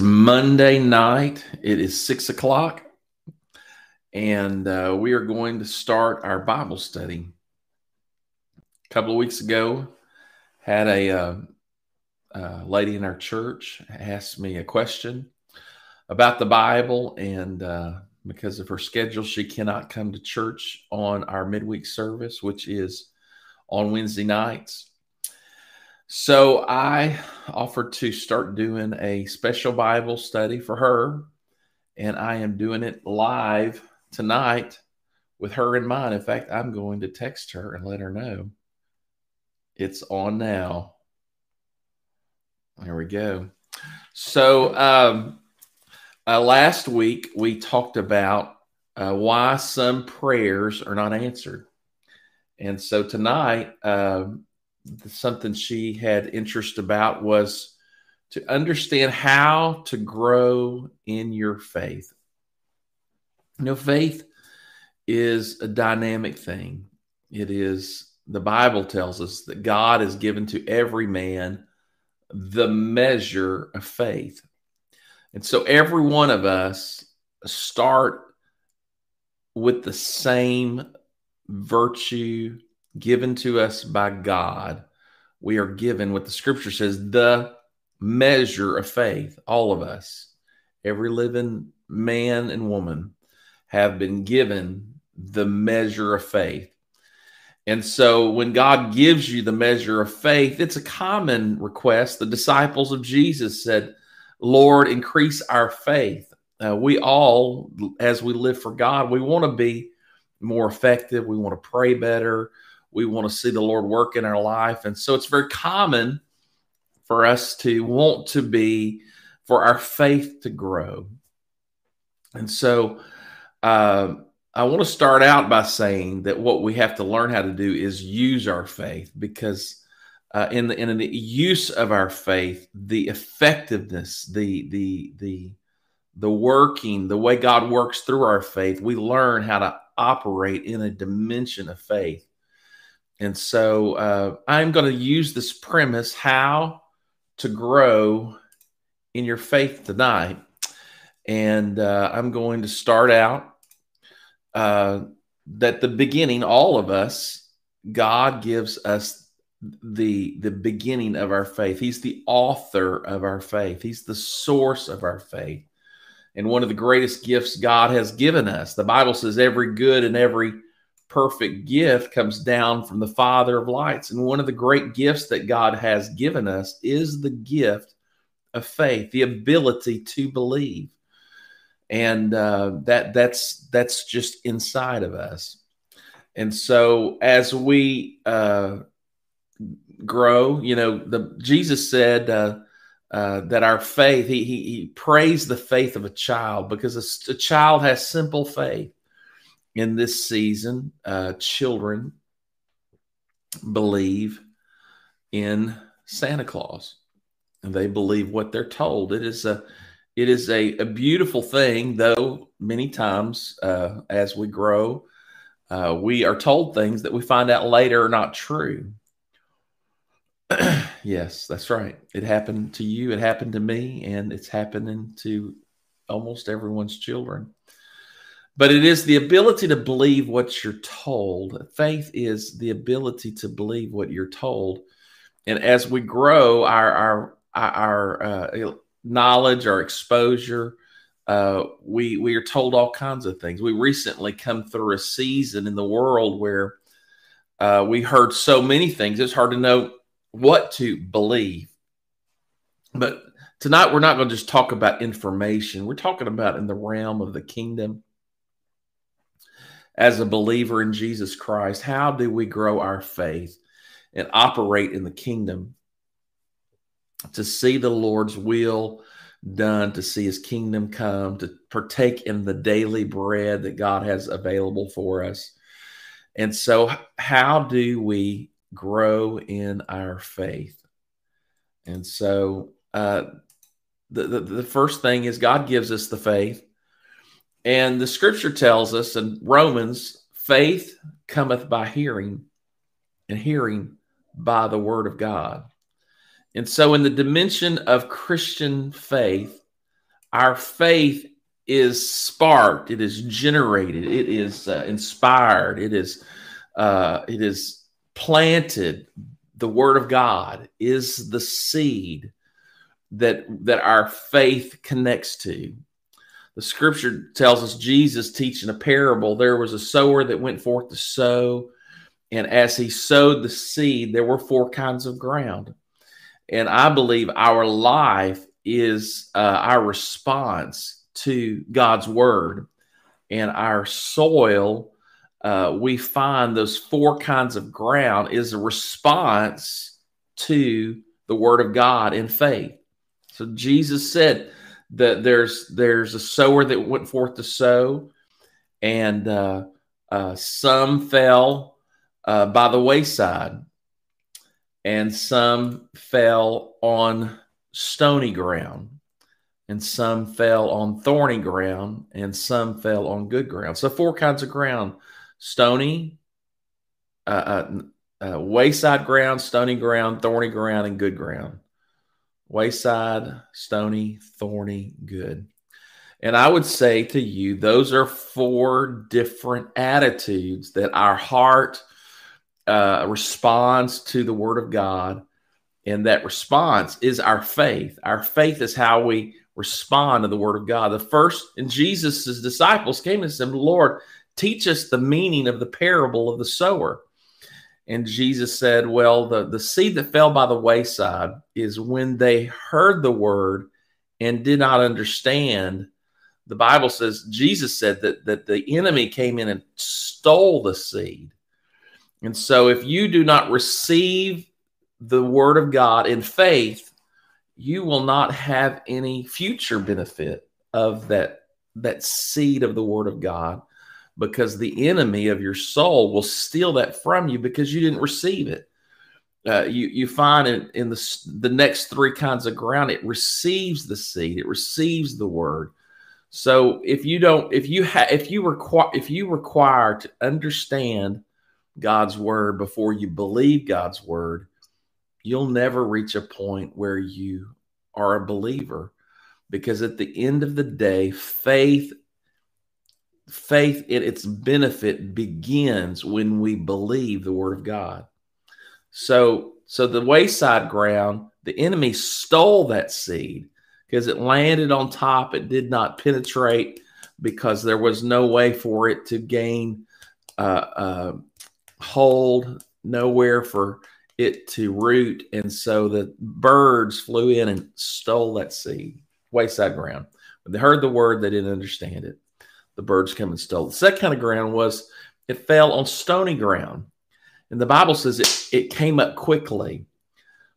Monday night. It is six o'clock, and uh, we are going to start our Bible study. A couple of weeks ago, had a uh, uh, lady in our church asked me a question about the Bible, and uh, because of her schedule, she cannot come to church on our midweek service, which is on Wednesday nights. So I offered to start doing a special Bible study for her, and I am doing it live tonight with her in mind. In fact, I'm going to text her and let her know it's on now. There we go. So um, uh, last week we talked about uh, why some prayers are not answered, and so tonight. Um, something she had interest about was to understand how to grow in your faith. You know, faith is a dynamic thing. It is, the Bible tells us that God has given to every man the measure of faith. And so every one of us start with the same virtue given to us by God, we are given what the scripture says the measure of faith. All of us, every living man and woman, have been given the measure of faith. And so when God gives you the measure of faith, it's a common request. The disciples of Jesus said, Lord, increase our faith. Uh, we all, as we live for God, we want to be more effective. We want to pray better we want to see the Lord work in our life. And so it's very common for us to want to be, for our faith to grow. And so uh, I want to start out by saying that what we have to learn how to do is use our faith because. Uh, in the in the use of our faith, the effectiveness, the the the the working, the way God works through our faith, we learn how to operate in a dimension of faith and so uh, I'm going to use this premise how to grow in your faith tonight. And uh, I'm going to start out uh, that the beginning, all of us, God gives us the the beginning of our faith. He's the author of our faith. He's the source of our faith. And one of the greatest gifts God has given us. The Bible says every good and every perfect gift comes down from the Father of lights. And one of the great gifts that God has given us is the gift of faith, the ability to believe. And uh, that that's that's just inside of us. And so as we uh, grow, you know, the Jesus said uh, uh, that our faith, he, he, he praised the faith of a child because a, a child has simple faith in this season, uh, children believe in Santa Claus, and they believe what they're told. It is a it is a, a beautiful thing, though many times uh, as we grow, uh, we are told things that we find out later are not true. yes, that's right. It happened to you, it happened to me, and it's happening to almost everyone's children but it is the ability to believe what you're told. Faith is the ability to believe what you're told. And as we grow our our our uh, knowledge, our exposure, uh, we we are told all kinds of things. We recently come through a season in the world where uh, we heard so many things. It's hard to know what to believe. But tonight we're not going to just talk about information. We're talking about in the realm of the kingdom as a believer in Jesus Christ, how do we grow our faith and operate in the kingdom to see the Lord's will done, to see his kingdom come, to partake in the daily bread that God has available for us? And so, how do we grow in our faith? And so, uh, the, the, the first thing is God gives us the faith and the scripture tells us in Romans, faith cometh by hearing, and hearing by the word of God. And so, in the dimension of Christian faith, our faith is sparked, it is generated, it is uh, inspired, it is uh, it is planted. The Word of God is the seed that that our faith connects to. The Scripture tells us Jesus teaching a parable. There was a sower that went forth to sow, and as he sowed the seed, there were four kinds of ground. And I believe our life is uh, our response to God's word. And our soil, uh, we find those four kinds of ground is a response to the word of God in faith. So Jesus said that there's there's a sower that went forth to sow, and uh, uh some fell uh, by the wayside, and some fell on stony ground, and some fell on thorny ground, and some fell on good ground. So, four kinds of ground stony, uh, uh, uh, wayside ground, stony ground, thorny ground, and good ground. Wayside, stony, thorny, good. And I would say to you, those are four different attitudes that our heart uh, responds to the word of God. And that response is our faith. Our faith is how we respond to the word of God. The first, and Jesus' disciples came and said, Lord, teach us the meaning of the parable of the sower. And Jesus said, Well, the, the seed that fell by the wayside is when they heard the word and did not understand. The Bible says, Jesus said that, that the enemy came in and stole the seed. And so, if you do not receive the word of God in faith, you will not have any future benefit of that, that seed of the word of God because the enemy of your soul will steal that from you because you didn't receive it. Uh, you you find in, in the the next three kinds of ground, it receives the seed, it receives the word. So if you don't, if you have, if you require, if you require to understand God's word before you believe God's word, you'll never reach a point where you are a believer, because at the end of the day, faith faith in its benefit begins when we believe the word of God. So, so the wayside ground, the enemy stole that seed because it landed on top. It did not penetrate because there was no way for it to gain uh, uh, hold, nowhere for it to root. And so the birds flew in and stole that seed, wayside ground. When they heard the word, they didn't understand it the birds come and stole. The second kind of ground was it fell on stony ground. And the Bible says it, it came up quickly.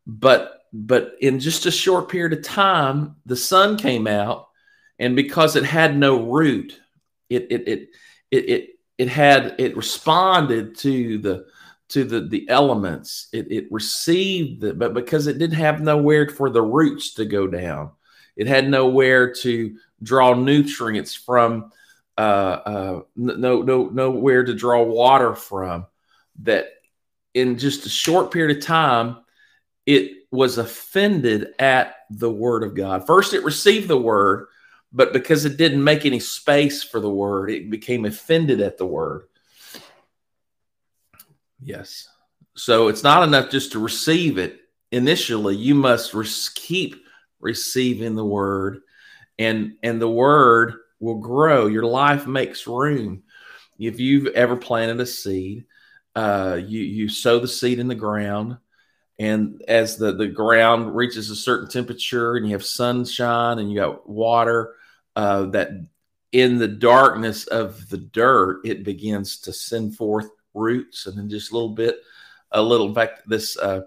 But but in just a short period of time, the sun came out, and because it had no root, it it it it it, it had it responded to the to the the elements. It it received the but because it didn't have nowhere for the roots to go down, it had nowhere to draw nutrients from uh, uh, no, no, nowhere to draw water from. That in just a short period of time, it was offended at the word of God. First, it received the word, but because it didn't make any space for the word, it became offended at the word. Yes. So it's not enough just to receive it. Initially, you must re- keep receiving the word, and and the word will grow. Your life makes room. If you've ever planted a seed, uh, you you sow the seed in the ground, and as the the ground reaches a certain temperature, and you have sunshine and you got water, uh, that in the darkness of the dirt, it begins to send forth roots, and then just a little bit, a little. In fact, this. Uh,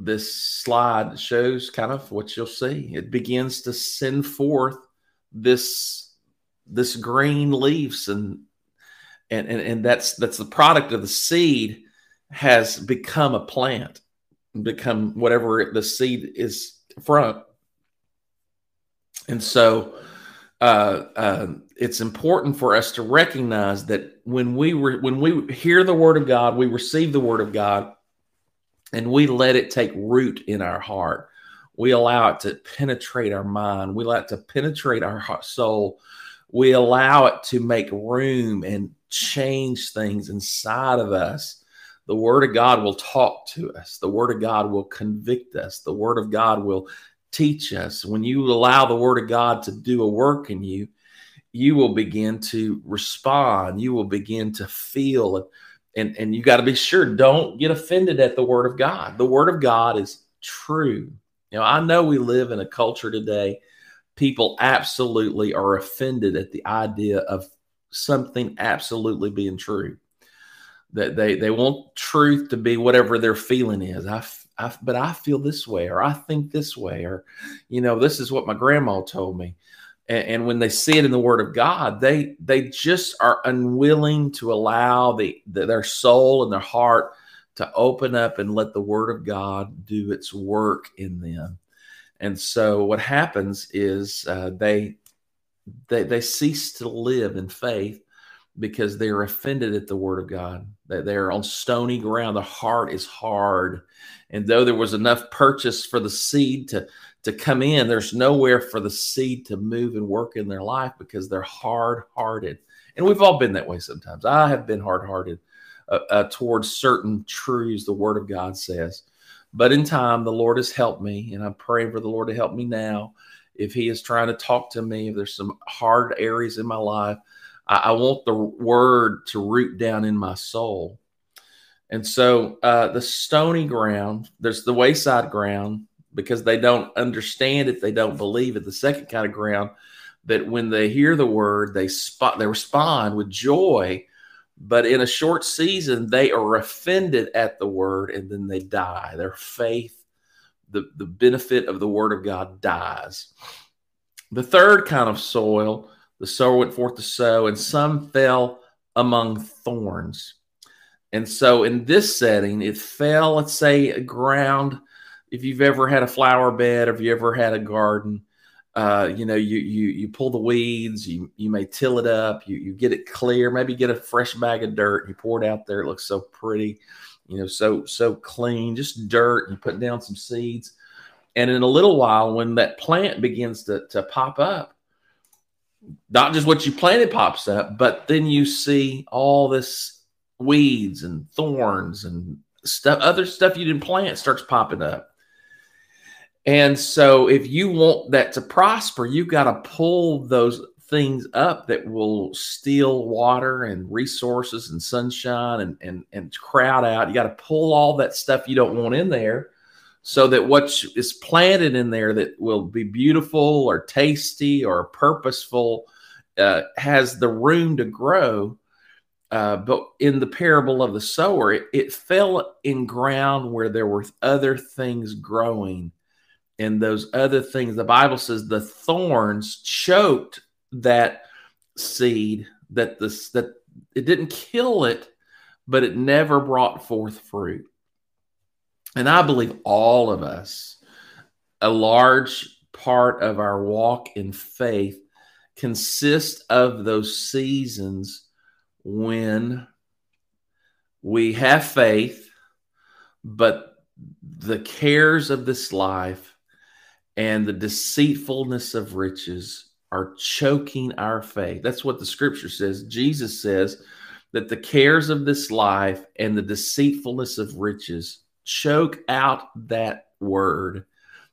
this slide shows kind of what you'll see. It begins to send forth this this green leaves and and and, and that's that's the product of the seed has become a plant become whatever the seed is from and so uh, uh, it's important for us to recognize that when we re- when we hear the word of God, we receive the word of God, and we let it take root in our heart. We allow it to penetrate our mind. We allow it to penetrate our soul. We allow it to make room and change things inside of us. The Word of God will talk to us. The Word of God will convict us. The Word of God will teach us. When you allow the Word of God to do a work in you, you will begin to respond. You will begin to feel and and, and you got to be sure don't get offended at the word of God. The word of God is true. You know, I know we live in a culture today, people absolutely are offended at the idea of something absolutely being true. That they, they want truth to be whatever their feeling is. I, I, but I feel this way, or I think this way, or, you know, this is what my grandma told me and, and when they see it in the Word of God, they they just are unwilling to allow the, the their soul and their heart to open up and let the Word of God do its work in them. And so what happens is uh, they they they cease to live in faith because they are offended at the word of God. That they are on stony ground. The heart is hard. And though there was enough purchase for the seed to to come in, there's nowhere for the seed to move and work in their life because they're hard hearted. And we've all been that way sometimes. I have been hard hearted uh, uh, towards certain truths the Word of God says. But in time, the Lord has helped me, and I'm praying for the Lord to help me now. If He is trying to talk to me, if there's some hard areas in my life, I, I want the Word to root down in my soul. And so uh, the stony ground, there's the wayside ground, because they don't understand it, they don't believe it. The second kind of ground that when they hear the word, they spot they respond with joy, but in a short season they are offended at the word and then they die. Their faith, the, the benefit of the word of God dies. The third kind of soil, the sower went forth to sow, and some fell among thorns. And so in this setting, it fell, let's say, ground if you've ever had a flower bed or if you ever had a garden, uh, you know, you you you pull the weeds, you you may till it up, you you get it clear, maybe get a fresh bag of dirt, you pour it out there, it looks so pretty, you know, so so clean, just dirt, you put down some seeds. And in a little while, when that plant begins to, to pop up, not just what you planted pops up, but then you see all this weeds and thorns and stuff, other stuff you didn't plant starts popping up. And so, if you want that to prosper, you've got to pull those things up that will steal water and resources and sunshine and, and, and crowd out. You got to pull all that stuff you don't want in there so that what is planted in there that will be beautiful or tasty or purposeful uh, has the room to grow. Uh, but in the parable of the sower, it, it fell in ground where there were other things growing and those other things. The Bible says the thorns choked that seed that this that it didn't kill it, but it never brought forth fruit. And I believe all of us, a large part of our walk in faith consists of those seasons when we have faith, but the cares of this life and the deceitfulness of riches are choking our faith. That's what the scripture says. Jesus says that the cares of this life and the deceitfulness of riches choke out that word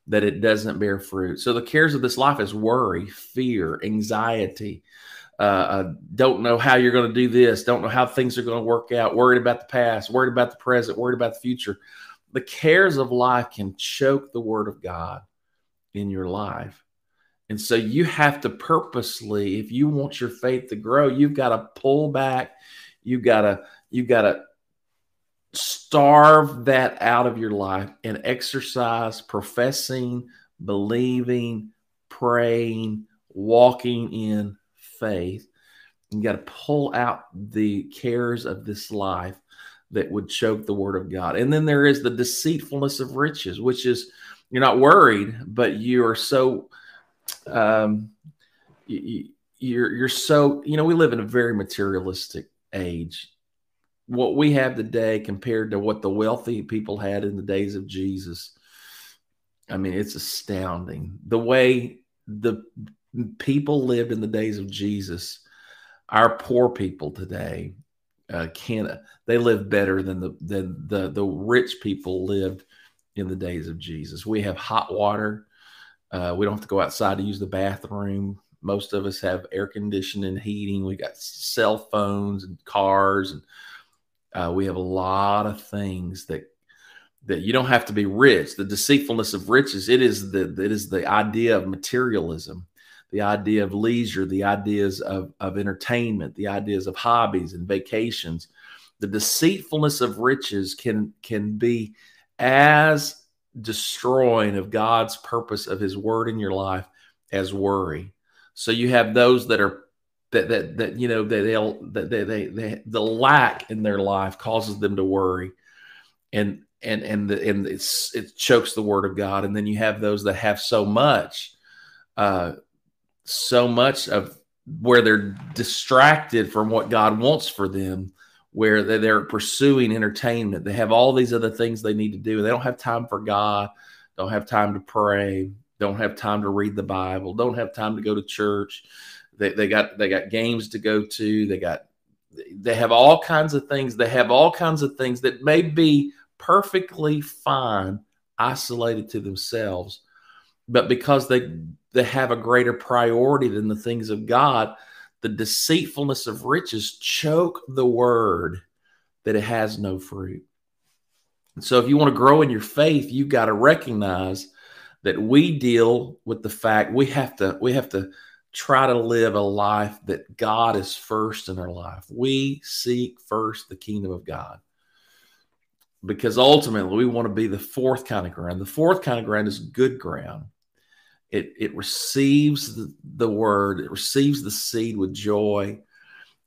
that it doesn't bear fruit. So the cares of this life is worry, fear, anxiety. Uh, uh, don't know how you're going to do this. Don't know how things are going to work out. Worried about the past. Worried about the present. Worried about the future. The cares of life can choke the word of God in your life. And so you have to purposely, if you want your faith to grow, you've got to pull back. You've got to, you've got to starve that out of your life and exercise professing, believing, praying, walking in faith. You got to pull out the cares of this life that would choke the word of God. And then there is the deceitfulness of riches, which is you're not worried, but you are so um, you, you're you're so you know we live in a very materialistic age. What we have today compared to what the wealthy people had in the days of Jesus I mean, it's astounding the way the people lived in the days of Jesus. Our poor people today uh, can't. They live better than the than the the rich people lived in the days of Jesus. We have hot water. Uh, we don't have to go outside to use the bathroom. Most of us have air conditioning, and heating. We got cell phones and cars, and uh, we have a lot of things that that you don't have to be rich. The deceitfulness of riches, it is the it is the idea of materialism, the idea of leisure, the ideas of, of entertainment, the ideas of hobbies and vacations. The deceitfulness of riches can can be as destroying of God's purpose of his word in your life as worry. So you have those that are that that that you know that they'll that they, they, they the lack in their life causes them to worry and and and the, and it's it chokes the word of God. And then you have those that have so much, uh, so much of where they're distracted from what God wants for them, where they're pursuing entertainment. They have all these other things they need to do. They don't have time for God. Don't have time to pray. Don't have time to read the Bible. Don't have time to go to church. They, they got they got games to go to. They got they have all kinds of things. They have all kinds of things that may be perfectly fine isolated to themselves but because they they have a greater priority than the things of god the deceitfulness of riches choke the word that it has no fruit and so if you want to grow in your faith you've got to recognize that we deal with the fact we have to we have to try to live a life that god is first in our life we seek first the kingdom of god because ultimately we want to be the fourth kind of ground. The fourth kind of ground is good ground. It, it receives the, the word, it receives the seed with joy,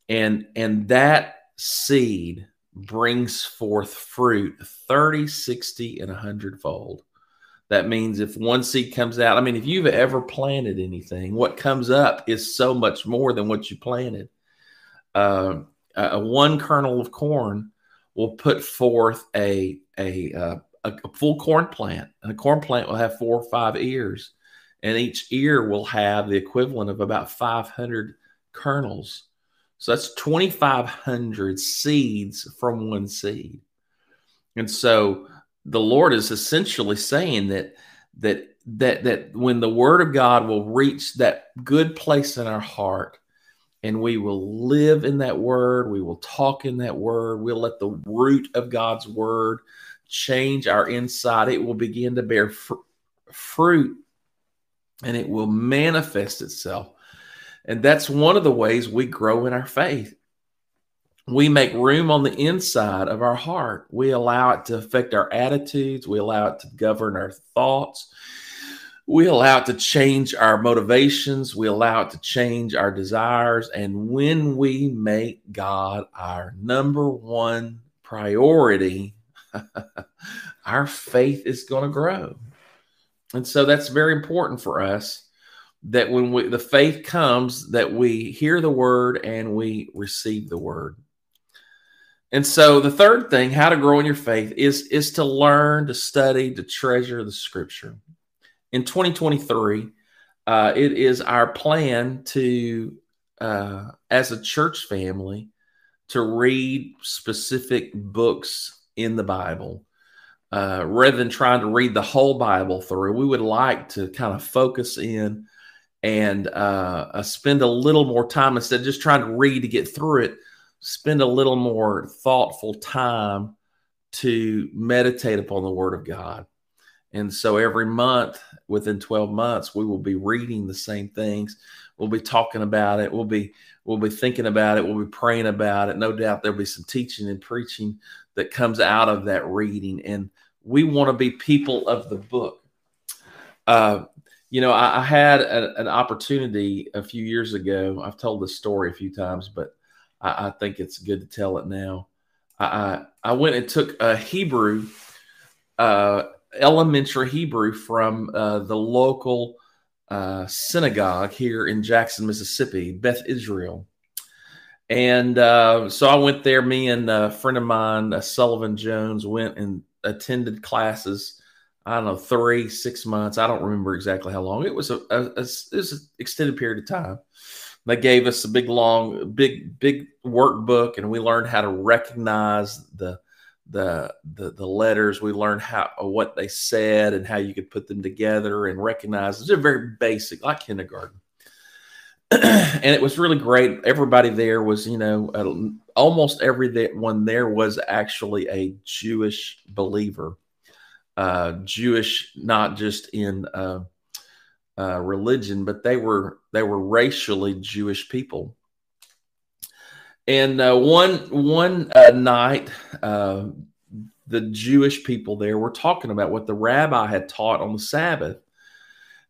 and, and that seed brings forth fruit 30, 60, and 100 fold. That means if one seed comes out, I mean, if you've ever planted anything, what comes up is so much more than what you planted. Uh, a one kernel of corn will put forth a a, uh, a full corn plant, and a corn plant will have four or five ears, and each ear will have the equivalent of about 500 kernels. So that's 2,500 seeds from one seed. And so the Lord is essentially saying that that that that when the Word of God will reach that good place in our heart, and we will live in that word. We will talk in that word. We'll let the root of God's word change our inside. It will begin to bear fr- fruit and it will manifest itself. And that's one of the ways we grow in our faith. We make room on the inside of our heart. We allow it to affect our attitudes. We allow it to govern our thoughts we allow it to change our motivations we allow it to change our desires and when we make god our number one priority our faith is going to grow and so that's very important for us that when we, the faith comes that we hear the word and we receive the word and so the third thing how to grow in your faith is is to learn to study to treasure the scripture in 2023, uh, it is our plan to, uh, as a church family, to read specific books in the Bible. Uh, rather than trying to read the whole Bible through, we would like to kind of focus in and uh, uh, spend a little more time instead of just trying to read to get through it. Spend a little more thoughtful time to meditate upon the Word of God. And so every month, within 12 months, we will be reading the same things. We'll be talking about it. We'll be we'll be thinking about it. We'll be praying about it. No doubt there'll be some teaching and preaching that comes out of that reading. And we want to be people of the book. Uh, you know, I, I had a, an opportunity a few years ago. I've told this story a few times, but I, I think it's good to tell it now. I, I went and took a Hebrew uh, elementary Hebrew from uh, the local uh, synagogue here in Jackson, Mississippi, Beth Israel. And uh, so I went there. Me and a friend of mine, uh, Sullivan Jones, went and attended classes. I don't know, three, six months. I don't remember exactly how long. It was a, a, a it was an extended period of time. They gave us a big, long, big, big workbook, and we learned how to recognize the the the, the letters. We learned how what they said and how you could put them together and recognize. It's a very basic, like kindergarten. and it was really great. Everybody there was, you know, uh, almost everyone there was actually a Jewish believer uh, Jewish, not just in uh, uh, religion, but they were they were racially Jewish people. And uh, one one uh, night, uh, the Jewish people there were talking about what the rabbi had taught on the Sabbath.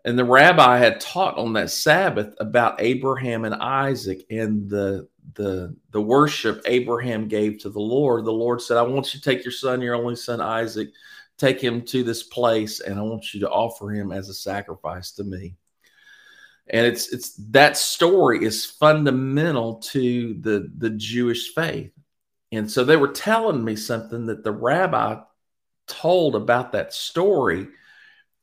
And the rabbi had taught on that Sabbath about Abraham and Isaac and the the the worship Abraham gave to the Lord. The Lord said, "I want you to take your son, your only son Isaac, take him to this place and I want you to offer him as a sacrifice to me. And it's it's that story is fundamental to the the Jewish faith. And so they were telling me something that the rabbi told about that story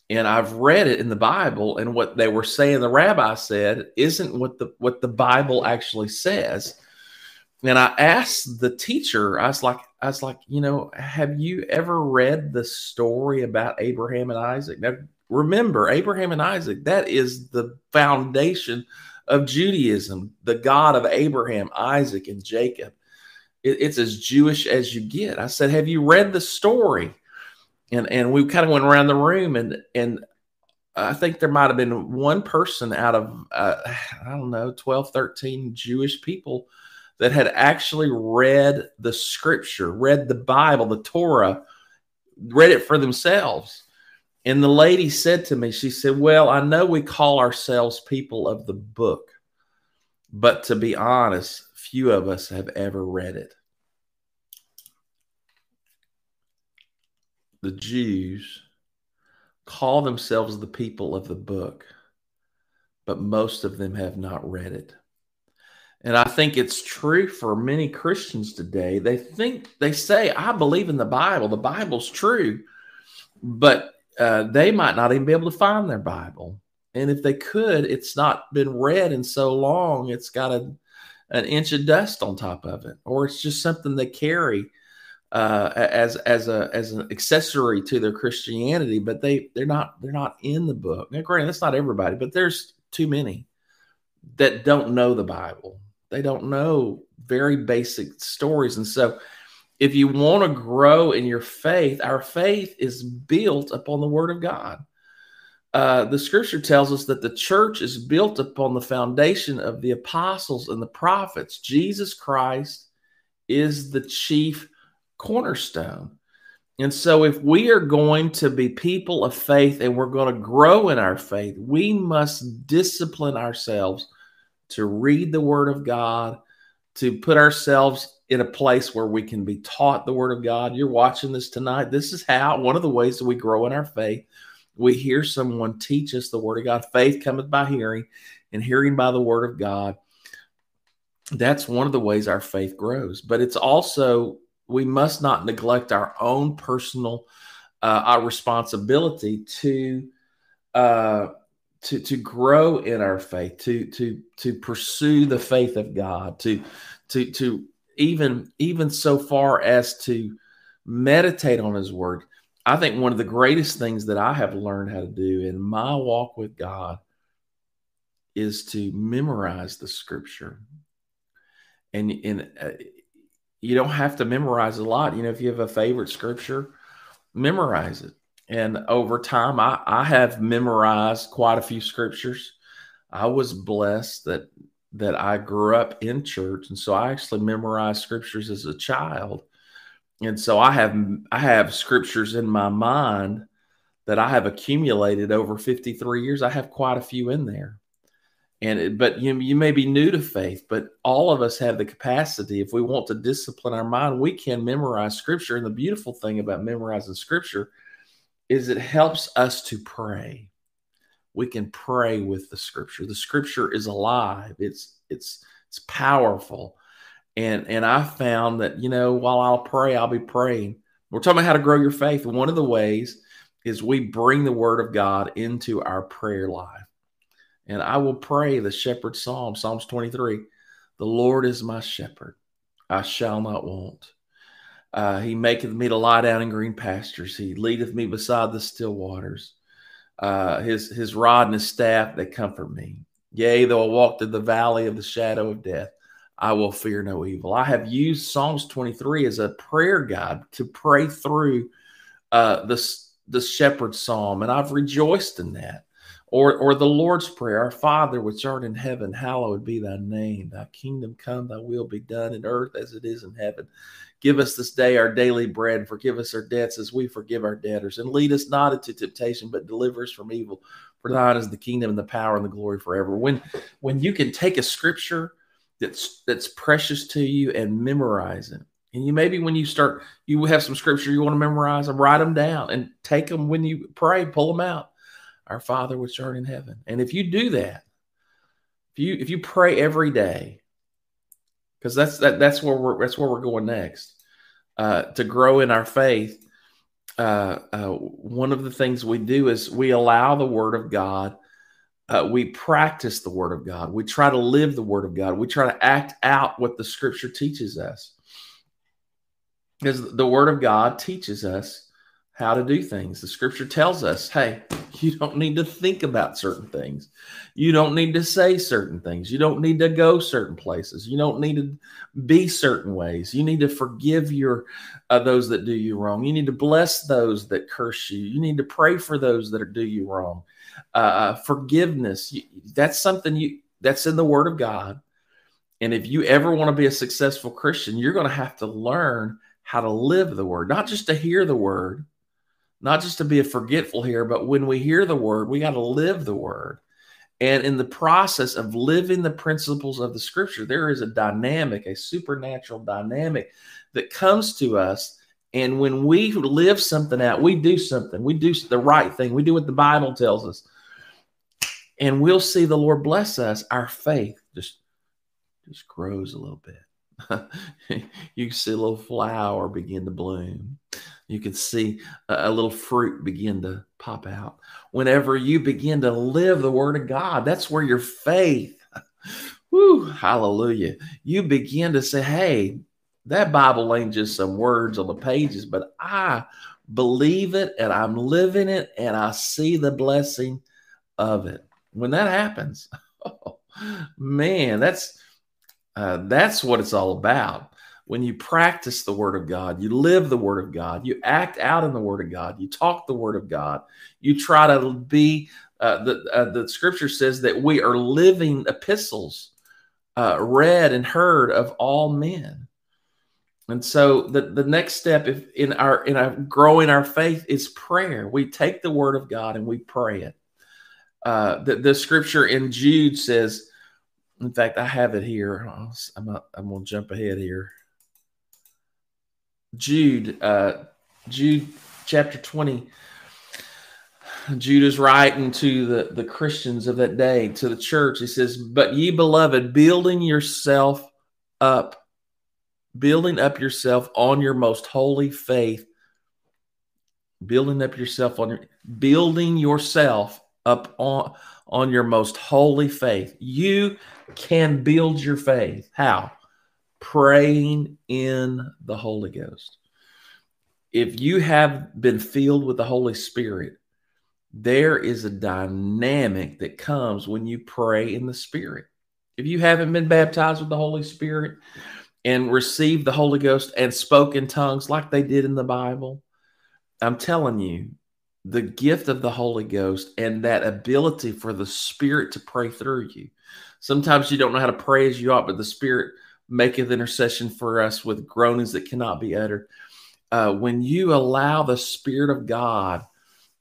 and I've read it in the Bible and what they were saying the rabbi said isn't what the what the Bible actually says. And I asked the teacher, I was like, I was like, you know, have you ever read the story about Abraham and Isaac? Now, remember, Abraham and Isaac, that is the foundation of Judaism, the God of Abraham, Isaac, and Jacob. It, it's as Jewish as you get. I said, have you read the story? And and we kind of went around the room, and and I think there might have been one person out of uh, I don't know 12, 13 Jewish people that had actually read the scripture, read the Bible, the Torah, read it for themselves. And the lady said to me, she said, Well, I know we call ourselves people of the book, but to be honest, few of us have ever read it. The Jews call themselves the people of the book, but most of them have not read it. And I think it's true for many Christians today. They think, they say, I believe in the Bible. The Bible's true. But uh, they might not even be able to find their Bible. And if they could, it's not been read in so long, it's got a, an inch of dust on top of it, or it's just something they carry uh, as as a as an accessory to their Christianity. But they they're not they're not in the book. Now, granted, that's not everybody, but there's too many that don't know the Bible they don't know very basic stories. And so, if you want to grow in your faith, our faith is built upon the Word of God. Uh, the scripture tells us that the church is built upon the foundation of the apostles and the prophets. Jesus Christ is the chief cornerstone. And so, if we are going to be people of faith and we're going to grow in our faith, we must discipline ourselves to read the Word of God, to put ourselves in a place where we can be taught the Word of God. You're watching this tonight. This is how one of the ways that we grow in our faith. We hear someone teach us the Word of God. Faith cometh by hearing, and hearing by the Word of God. That's one of the ways our faith grows. But it's also, we must not neglect our own personal uh, our responsibility to uh, to to grow in our faith, to to to pursue the faith of God, to to to even even so far as to meditate on His Word. I think one of the greatest things that I have learned how to do in my walk with God is to memorize the Scripture, and and uh, you don't have to memorize a lot. You know, if you have a favorite Scripture, memorize it and over time, I, I have memorized quite a few scriptures. I was blessed that that I grew up in church, and so I actually memorized scriptures as a child. And so I have I have scriptures in my mind that I have accumulated over 53 years. I have quite a few in there. And it, but you, you may be new to faith, but all of us have the capacity. If we want to discipline our mind, we can memorize scripture. And the beautiful thing about memorizing scripture is it helps us to pray. We can pray with the scripture. The scripture is alive. It's it's it's powerful. And and I found that, you know, while I'll pray, I'll be praying. We're talking about how to grow your faith. One of the ways is we bring the word of God into our prayer life. And I will pray the shepherd psalm, Psalms 23. The Lord is my shepherd. I shall not want. Uh, he maketh me to lie down in green pastures. He leadeth me beside the still waters. Uh, his his rod and his staff they comfort me. Yea, though I walk through the valley of the shadow of death, I will fear no evil. I have used Psalms 23 as a prayer guide to pray through uh, the the shepherd psalm, and I've rejoiced in that or or the Lord's prayer, our Father which art in heaven, hallowed be thy name. Thy kingdom come, thy will be done in earth as it is in heaven. Give us this day our daily bread, forgive us our debts as we forgive our debtors, and lead us not into temptation, but deliver us from evil. For thine is the kingdom and the power and the glory forever. When when you can take a scripture that's that's precious to you and memorize it. And you maybe when you start, you have some scripture you want to memorize them, write them down and take them when you pray, pull them out our Father which art in heaven. And if you do that, if you if you pray every day, because that's that that's where we're that's where we're going next. Uh, to grow in our faith, uh, uh, one of the things we do is we allow the Word of God. Uh, we practice the Word of God. We try to live the Word of God. We try to act out what the Scripture teaches us. Because the Word of God teaches us how to do things. The Scripture tells us, hey, You don't need to think about certain things. You don't need to say certain things. You don't need to go certain places. You don't need to be certain ways. You need to forgive your uh, those that do you wrong. You need to bless those that curse you. You need to pray for those that do you wrong. Uh, uh, forgiveness. You, that's something you that's in the Word of God. And if you ever want to be a successful Christian, you're going to have to learn how to live the Word, not just to hear the Word not just to be a forgetful here, but when we hear the word, we got to live the word. And in the process of living the principles of the scripture, there is a dynamic, a supernatural dynamic that comes to us. And when we live something out, we do something, we do the right thing, we do what the Bible tells us. And we'll see the Lord bless us. Our faith just, just grows a little bit. you see a little flower begin to bloom you can see a, little fruit begin to pop out. Whenever you begin to live the word of God, that's where your faith, whoo, hallelujah, you begin to say, hey, that Bible ain't just some words on the pages, but I believe it and I'm living it and I see the blessing of it. When that happens, oh, man, that's uh, that's what it's all about when you practice the word of God, you live the word of God, you act out in the word of God, you talk the word of God, you try to be, uh, the, uh, the scripture says that we are living epistles uh, read and heard of all men. And so the, the next step if in our in our growing our faith is prayer. We take the word of God and we pray it. Uh, the, the scripture in Jude says, in fact, I have it here. I'm, I'm going to jump ahead here. Jude, uh, Jude chapter 20. Jude is writing to the, the Christians of that day, to the church. He says, But ye beloved, building yourself up, building up yourself on your most holy faith, building up yourself on your building yourself up on on your most holy faith. You can build your faith. How? Praying in the Holy Ghost. If you have been filled with the Holy Spirit, there is a dynamic that comes when you pray in the Spirit. If you haven't been baptized with the Holy Spirit and received the Holy Ghost and spoke in tongues like they did in the Bible, I'm telling you, the gift of the Holy Ghost and that ability for the Spirit to pray through you. Sometimes you don't know how to pray as you ought, but the Spirit maketh intercession for us with groanings that cannot be uttered. Uh, when you allow the Spirit of God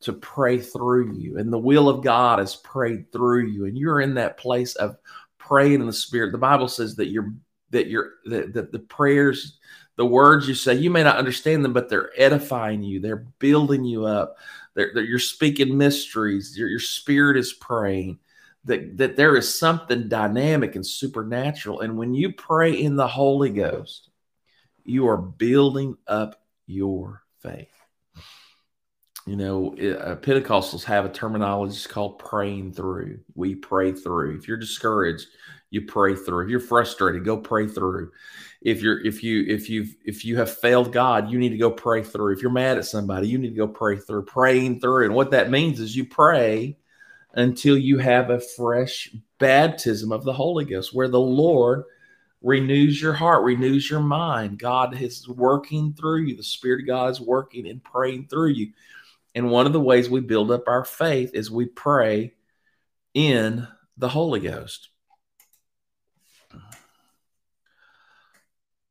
to pray through you, and the will of God is prayed through you, and you're in that place of praying in the Spirit, the Bible says that you're that you're that, that the prayers, the words you say, you may not understand them, but they're edifying you, they're building you up. They're, they're, you're speaking mysteries. Your, your spirit is praying that, that there is something dynamic and supernatural. And when you pray in the Holy Ghost, you are building up your faith. You know, uh, Pentecostals have a terminology called praying through. We pray through. If you're discouraged, you pray through. If you're frustrated, go pray through. If you're if you if you if you have failed God, you need to go pray through. If you're mad at somebody, you need to go pray through. Praying through. And what that means is you pray until you have a fresh baptism of the Holy Ghost, where the Lord renews your heart, renews your mind. God is working through you. The Spirit of God is working and praying through you. And one of the ways we build up our faith is we pray in the Holy Ghost.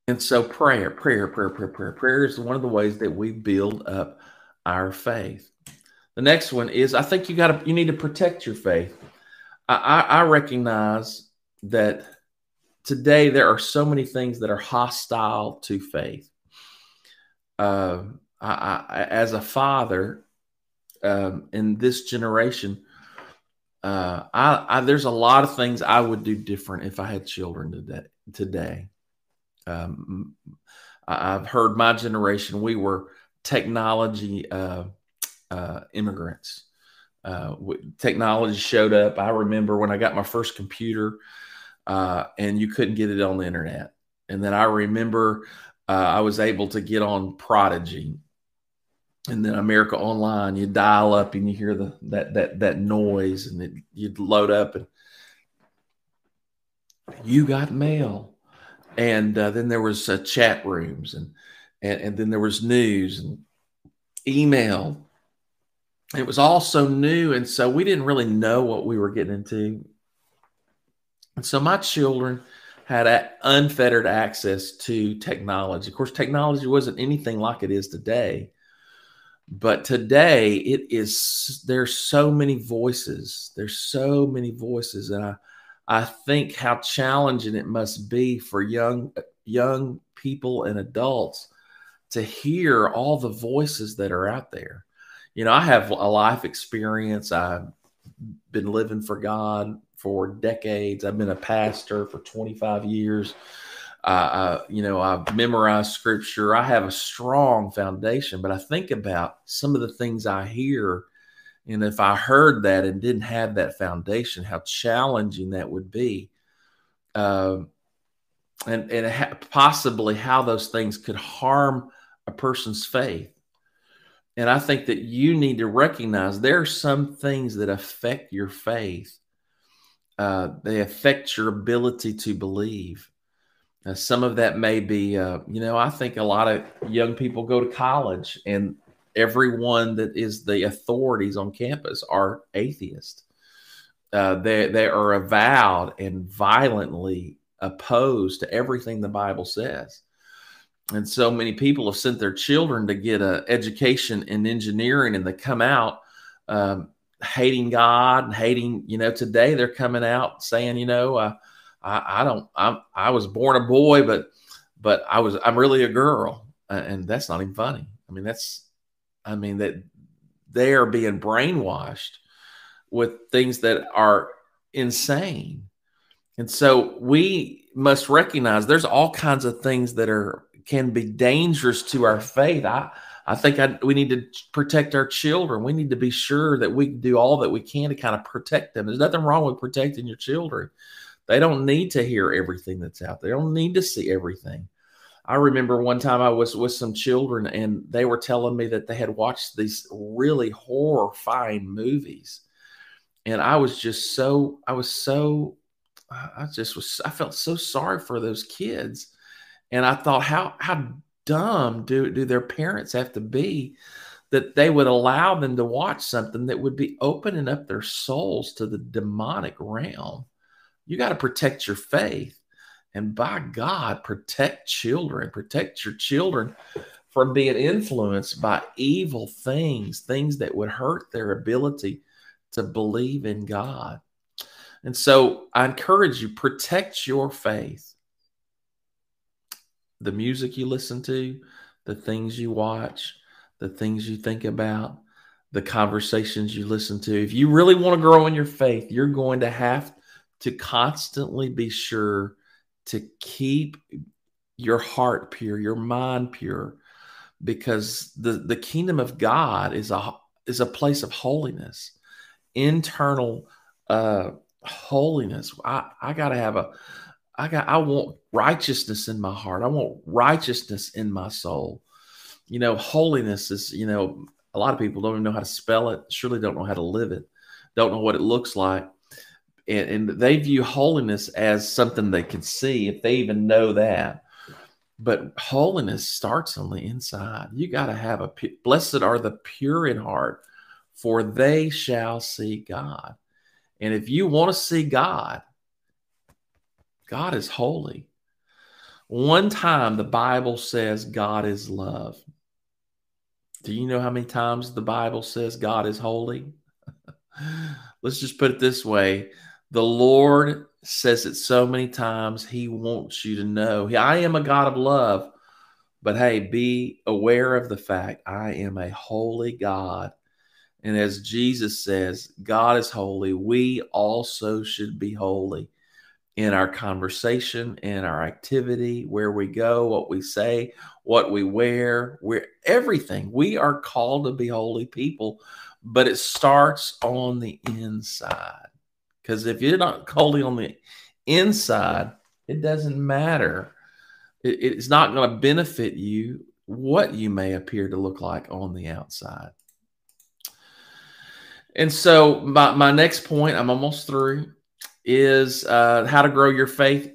And so prayer, prayer, prayer, prayer, prayer, prayer is one of the ways that we build up our faith. The next one is I think you got to you need to protect your faith. I, I, I recognize that today there are so many things that are hostile to faith. Uh, I, I, as a father um, in this generation, uh, I, there's a lot of things I would do different if I had children today. Today, um, I've heard my generation we were technology uh, uh immigrants. Uh, technology showed up. I remember when I got my first computer uh, and you couldn't get it on the internet. And then I remember uh, I was able to get on Prodigy, and then America Online. You dial up and you hear the that that that noise, and it, you'd load up, and you got mail. And uh, then there was uh, chat rooms, and, and and then there was news and email. It was all so new, and so we didn't really know what we were getting into and so my children had unfettered access to technology. Of course, technology wasn't anything like it is today. But today it is there's so many voices. There's so many voices. And I I think how challenging it must be for young young people and adults to hear all the voices that are out there. You know, I have a life experience. I've been living for God for decades. I've been a pastor for 25 years. Uh, I, you know, I've memorized scripture. I have a strong foundation, but I think about some of the things I hear. And if I heard that and didn't have that foundation, how challenging that would be. Uh, and and ha- possibly how those things could harm a person's faith. And I think that you need to recognize there are some things that affect your faith uh, they affect your ability to believe. Uh, some of that may be, uh, you know, I think a lot of young people go to college and everyone that is the authorities on campus are atheists. Uh, they, they are avowed and violently opposed to everything the Bible says. And so many people have sent their children to get an education in engineering and they come out um, hating God and hating, you know, today they're coming out saying, you know, uh, I, I don't, I, I was born a boy, but, but I was, I'm really a girl. And that's not even funny. I mean, that's, I mean, that they are being brainwashed with things that are insane. And so we must recognize there's all kinds of things that are, can be dangerous to our faith. I, I think I, we need to protect our children. We need to be sure that we do all that we can to kind of protect them. There's nothing wrong with protecting your children. They don't need to hear everything that's out there. They don't need to see everything. I remember one time I was with some children and they were telling me that they had watched these really horrifying movies. And I was just so, I was so, I just was, I felt so sorry for those kids. And I thought, how, how dumb do do their parents have to be that they would allow them to watch something that would be opening up their souls to the demonic realm? You got to protect your faith. And by god protect children protect your children from being influenced by evil things things that would hurt their ability to believe in god. And so i encourage you protect your faith the music you listen to, the things you watch, the things you think about, the conversations you listen to. If you really want to grow in your faith, you're going to have to constantly be sure to keep your heart pure, your mind pure, because the, the kingdom of God is a is a place of holiness, internal uh, holiness. I, I got to have a, I got, I want righteousness in my heart. I want righteousness in my soul. You know, holiness is, you know, a lot of people don't even know how to spell it, surely don't know how to live it, don't know what it looks like. And, and they view holiness as something they can see if they even know that. But holiness starts on the inside. You got to have a blessed are the pure in heart, for they shall see God. And if you want to see God, God is holy. One time the Bible says God is love. Do you know how many times the Bible says God is holy? Let's just put it this way the Lord says it so many times, He wants you to know I am a God of love. But hey, be aware of the fact I am a holy God. And as Jesus says, God is holy. We also should be holy in our conversation, in our activity, where we go, what we say, what we wear, we're everything. We are called to be holy people, but it starts on the inside. Because if you're not holy on the inside, it doesn't matter. It, it's not going to benefit you what you may appear to look like on the outside. And so, my, my next point, I'm almost through, is uh, how to grow your faith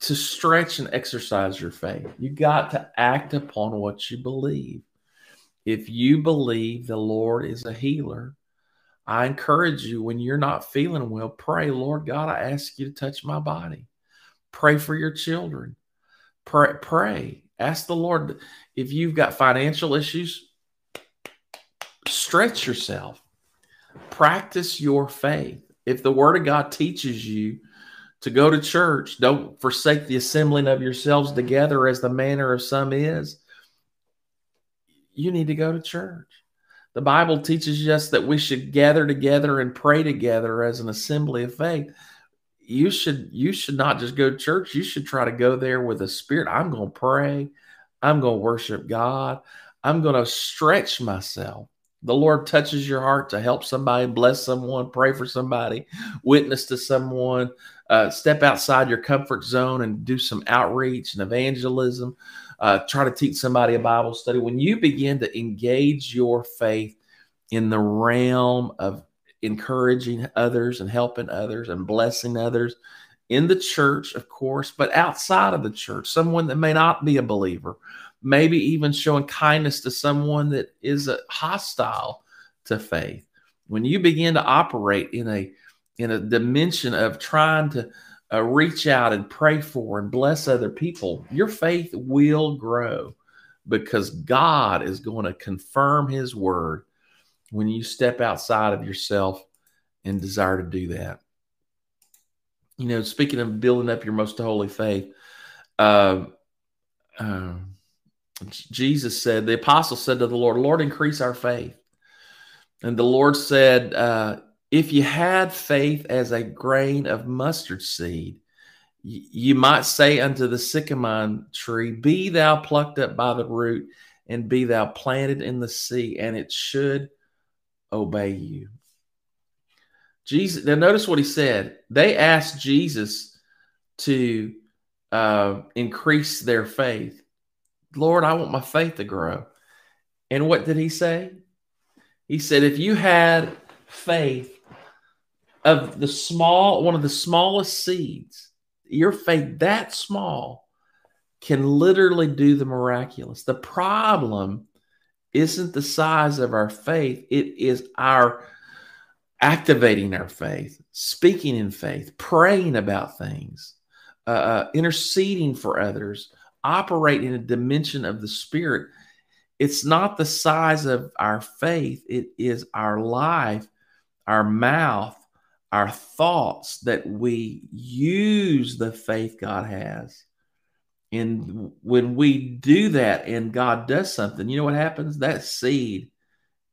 to stretch and exercise your faith. You got to act upon what you believe. If you believe the Lord is a healer, I encourage you when you're not feeling well, pray, Lord God, I ask you to touch my body. Pray for your children. Pray, pray. Ask the Lord if you've got financial issues, stretch yourself. Practice your faith. If the word of God teaches you to go to church. Don't forsake the assembling of yourselves together as the manner of some is. You need to go to church. The Bible teaches us that we should gather together and pray together as an assembly of faith. You should you should not just go to church. You should try to go there with a spirit. I'm going to pray. I'm going to worship God. I'm going to stretch myself the Lord touches your heart to help somebody, bless someone, pray for somebody, witness to someone, uh, step outside your comfort zone and do some outreach and evangelism, uh, try to teach somebody a Bible study. When you begin to engage your faith in the realm of encouraging others and helping others and blessing others in the church, of course, but outside of the church, someone that may not be a believer, maybe even showing kindness to someone that is hostile to faith. When you begin to operate in a in a dimension of trying to uh, reach out and pray for and bless other people, your faith will grow because God is going to confirm His word when you step outside of yourself and desire to do that. You know, speaking of building up your most holy faith, uh, um, Jesus said, the apostle said to the Lord, Lord, increase our faith. And the Lord said, uh, if you had faith as a grain of mustard seed, you might say unto the sycamore tree, Be thou plucked up by the root, and be thou planted in the sea, and it should obey you. Jesus, now notice what he said. They asked Jesus to uh, increase their faith. Lord, I want my faith to grow. And what did he say? He said, if you had faith of the small, one of the smallest seeds, your faith that small can literally do the miraculous. The problem isn't the size of our faith, it is our activating our faith, speaking in faith, praying about things, uh, uh interceding for others, operate in a dimension of the spirit, it's not the size of our faith, it is our life, our mouth, our thoughts that we use the faith God has. And when we do that and God does something, you know what happens? That seed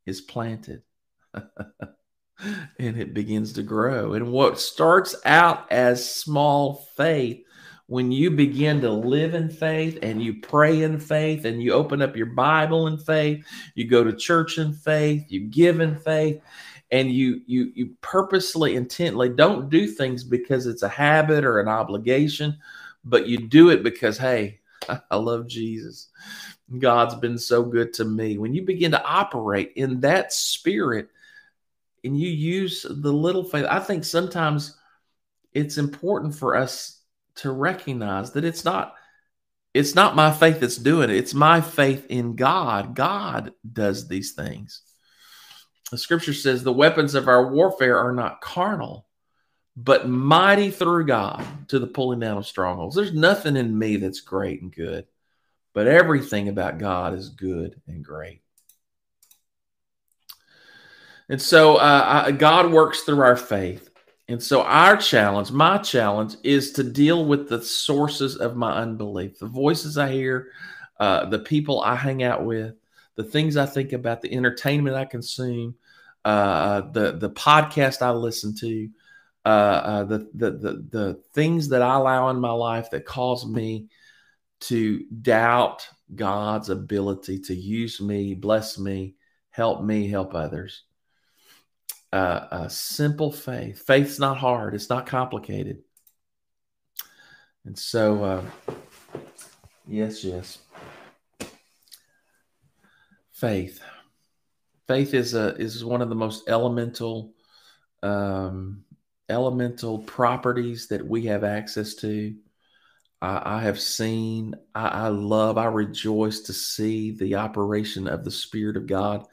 is planted and it begins to grow. And what starts out as small faith when you begin to live in faith and you pray in faith and you open up your Bible in faith, you go to church in faith, you give in faith, and you you you purposely intently don't do things because it's a habit or an obligation, but you do it because hey, I love Jesus. God's been so good to me. When you begin to operate in that spirit and you use the little faith, I think sometimes it's important for us to recognize that it's not it's not my faith that's doing it. It's my faith in god. God does these things. The scripture says the weapons of our warfare are not carnal but mighty through god to the pulling down of strongholds. There's nothing in me that's great and good but everything about god is good and great. And so uh, I, god works through our faith and so, our challenge, my challenge, is to deal with the sources of my unbelief, the voices I hear, uh, the people I hang out with, the things I think about, the entertainment I consume, uh, the the podcast I listen to, uh, uh, the, the the the things that I allow in my life that cause me to doubt God's ability to use me, bless me, help me, help others uh, a simple faith. Faith's not hard, it's not complicated. And so, uh, yes, yes. Faith. Faith is a is one of the most elemental um, elemental properties that we have access to. I, I have seen, I, I love, I rejoice to see the operation of the Spirit of God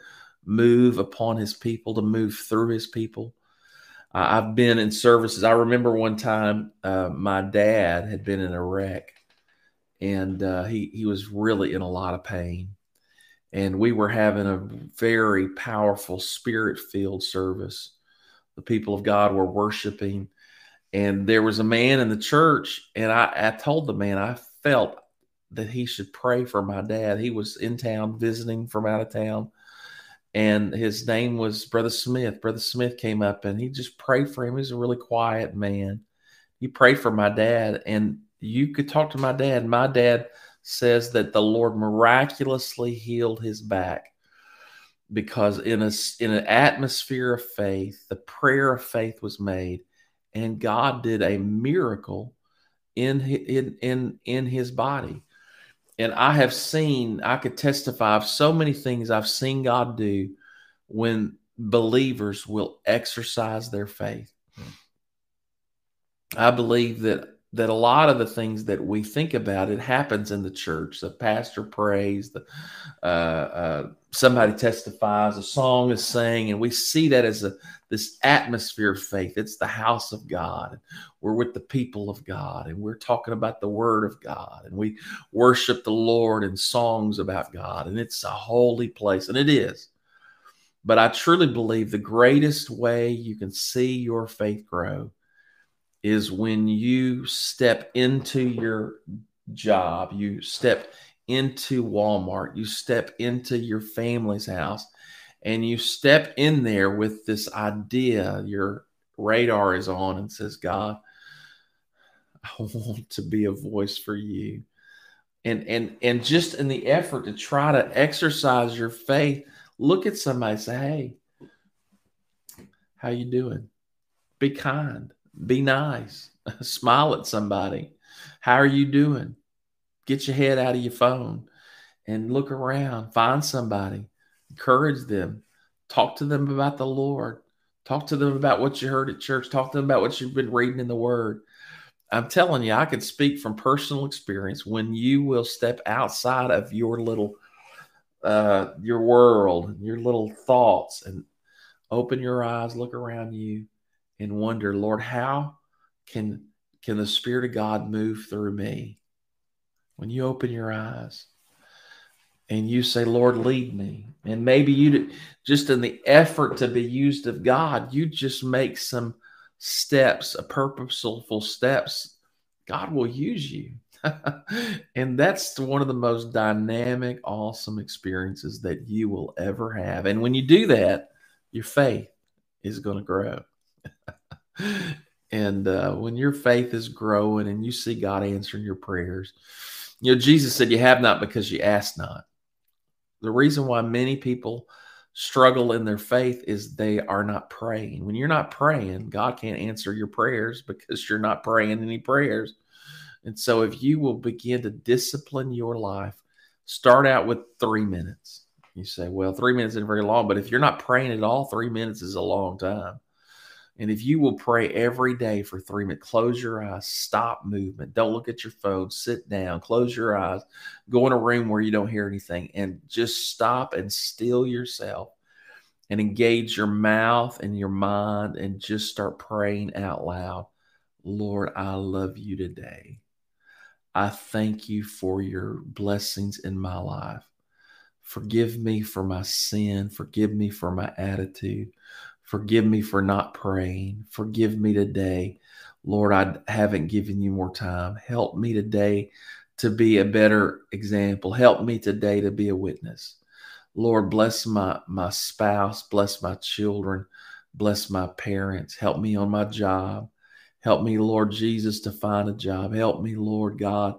move upon his people, to move through his people. Uh, I've been in services. I remember one time uh, my dad had been in a wreck and uh, he, he was really in a lot of pain. And we were having a very powerful spirit filled service. The people of God were worshiping. And there was a man in the church, and I, I told the man I felt that he should pray for my dad. He was in town visiting from out of town and his name was Brother Smith. Brother Smith came up and he just prayed for him. He's a really quiet man. He prayed for my dad, and you could talk to my dad. My dad says that the Lord miraculously healed his back because in a in an atmosphere of faith, the prayer of faith was made, and God did a miracle in in in in his body. And I have seen, I could testify of so many things I've seen God do when believers will exercise their faith. I believe that that a lot of the things that we think about it happens in the church. The pastor prays, the uh, uh, somebody testifies, a song is sang, and we see that as a this atmosphere of faith. It's the house of God. We're with the people of God, and we're talking about the Word of God, and we worship the Lord in songs about God, and it's a holy place, and it is. But I truly believe the greatest way you can see your faith grow is when you step into your job, you step into Walmart, you step into your family's house, and you step in there with this idea, your radar is on and says, God, I want to be a voice for you. And and and just in the effort to try to exercise your faith, look at somebody say, Hey, how you doing? Be kind be nice. Smile at somebody. How are you doing? Get your head out of your phone and look around. Find somebody. Encourage them. Talk to them about the Lord. Talk to them about what you heard at church. Talk to them about what you've been reading in the Word. I'm telling you, I can speak from personal experience. When you will step outside of your little, uh, your world, your little thoughts, and open your eyes, look around you, and wonder, Lord, how can can the Spirit of God move through me? When you open your eyes and you say, Lord, lead me. And maybe you just in the effort to be used of God, you just make some steps, a purposeful steps. God will use you. and that's one of the most dynamic, awesome experiences that you will ever have. And when you do that, your faith is going to grow. And uh, when your faith is growing and you see God answering your prayers, you know, Jesus said, You have not because you ask not. The reason why many people struggle in their faith is they are not praying. When you're not praying, God can't answer your prayers because you're not praying any prayers. And so, if you will begin to discipline your life, start out with three minutes. You say, Well, three minutes isn't very long, but if you're not praying at all, three minutes is a long time. And if you will pray every day for three minutes, close your eyes, stop movement, don't look at your phone, sit down, close your eyes, go in a room where you don't hear anything, and just stop and still yourself and engage your mouth and your mind and just start praying out loud. Lord, I love you today. I thank you for your blessings in my life. Forgive me for my sin. Forgive me for my attitude. Forgive me for not praying. Forgive me today. Lord, I haven't given you more time. Help me today to be a better example. Help me today to be a witness. Lord, bless my, my spouse, bless my children, bless my parents. Help me on my job. Help me, Lord Jesus, to find a job. Help me, Lord God,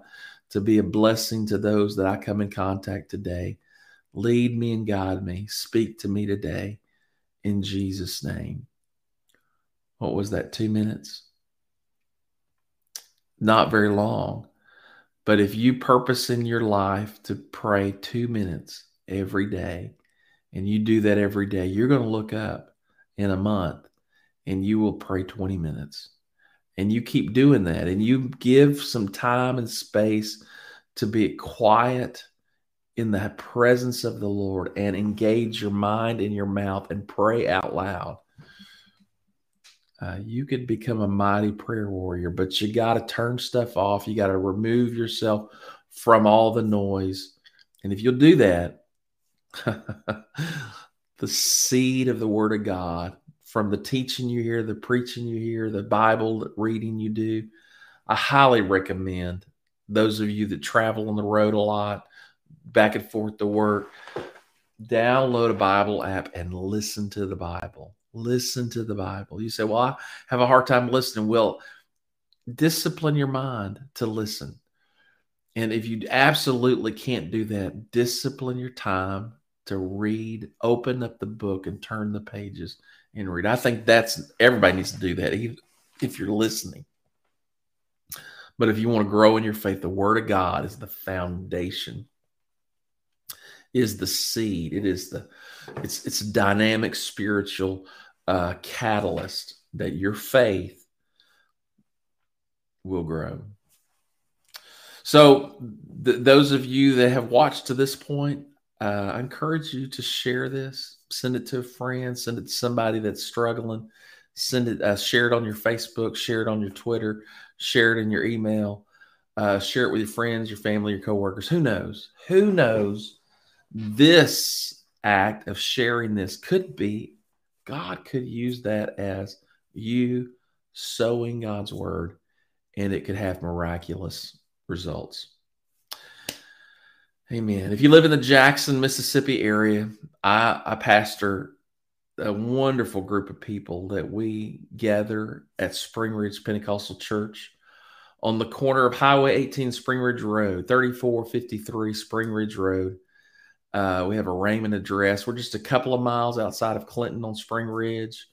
to be a blessing to those that I come in contact today. Lead me and guide me. Speak to me today in Jesus' name. What was that, two minutes? Not very long. But if you purpose in your life to pray two minutes every day, and you do that every day, you're going to look up in a month and you will pray 20 minutes. And you keep doing that, and you give some time and space to be quiet in the presence of the Lord and engage your mind and your mouth and pray out loud. Uh, you could become a mighty prayer warrior, but you got to turn stuff off. You got to remove yourself from all the noise. And if you'll do that, the seed of the Word of God from the teaching you hear, the preaching you hear, the Bible reading you do, I highly recommend those of you that travel on the road a lot back and forth to work, download a Bible app and listen to the Bible. Listen to the Bible. You say, Well, I have a hard time listening. Well, discipline your mind to listen. And if you absolutely can't do that, discipline your time to read, open up the book and turn the pages and read. I think that's everybody needs to do that even if you're listening. But if you want to grow in your faith, the Word of God is the foundation is the seed. It is the it's it's a dynamic spiritual uh, catalyst that your faith will grow. So, th- those of you that have watched to this point, uh, I encourage you to share this. Send it to a friend. Send it to somebody that's struggling. Send it. Uh, share it on your Facebook. Share it on your Twitter. Share it in your email. Uh, share it with your friends, your family, your coworkers. Who knows? Who knows this act of sharing this could be God could use that as you sowing God's word, and it could have miraculous results. Amen. If you live in the Jackson, Mississippi area, I, I pastor a wonderful group of people that we gather at Spring Ridge Pentecostal Church on the corner of Highway 18 Spring Ridge Road, 3453 Spring Ridge Road. Uh, we have a Raymond address. We're just a couple of miles outside of Clinton on Spring Ridge.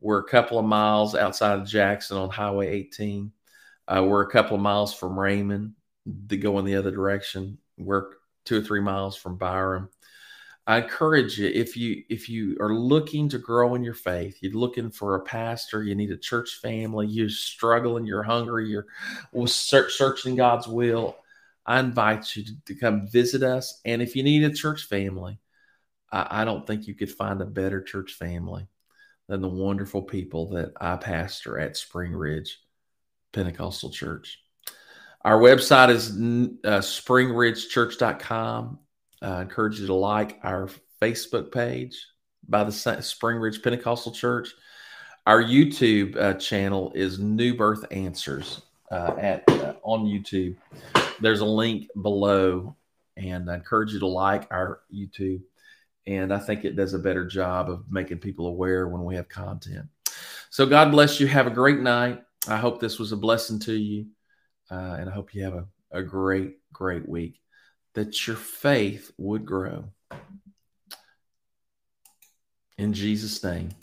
We're a couple of miles outside of Jackson on Highway 18. Uh, we're a couple of miles from Raymond to go in the other direction. We're two or three miles from Byram. I encourage you if you if you are looking to grow in your faith, you're looking for a pastor, you need a church family, you're struggling, you're hungry, you're searching God's will. I invite you to, to come visit us. And if you need a church family, I, I don't think you could find a better church family than the wonderful people that I pastor at Spring Ridge Pentecostal Church. Our website is uh, springridgechurch.com. I encourage you to like our Facebook page by the Spring Ridge Pentecostal Church. Our YouTube uh, channel is New Birth Answers uh, at uh, on YouTube. There's a link below, and I encourage you to like our YouTube. And I think it does a better job of making people aware when we have content. So God bless you. Have a great night. I hope this was a blessing to you. Uh, and I hope you have a, a great, great week that your faith would grow. In Jesus' name.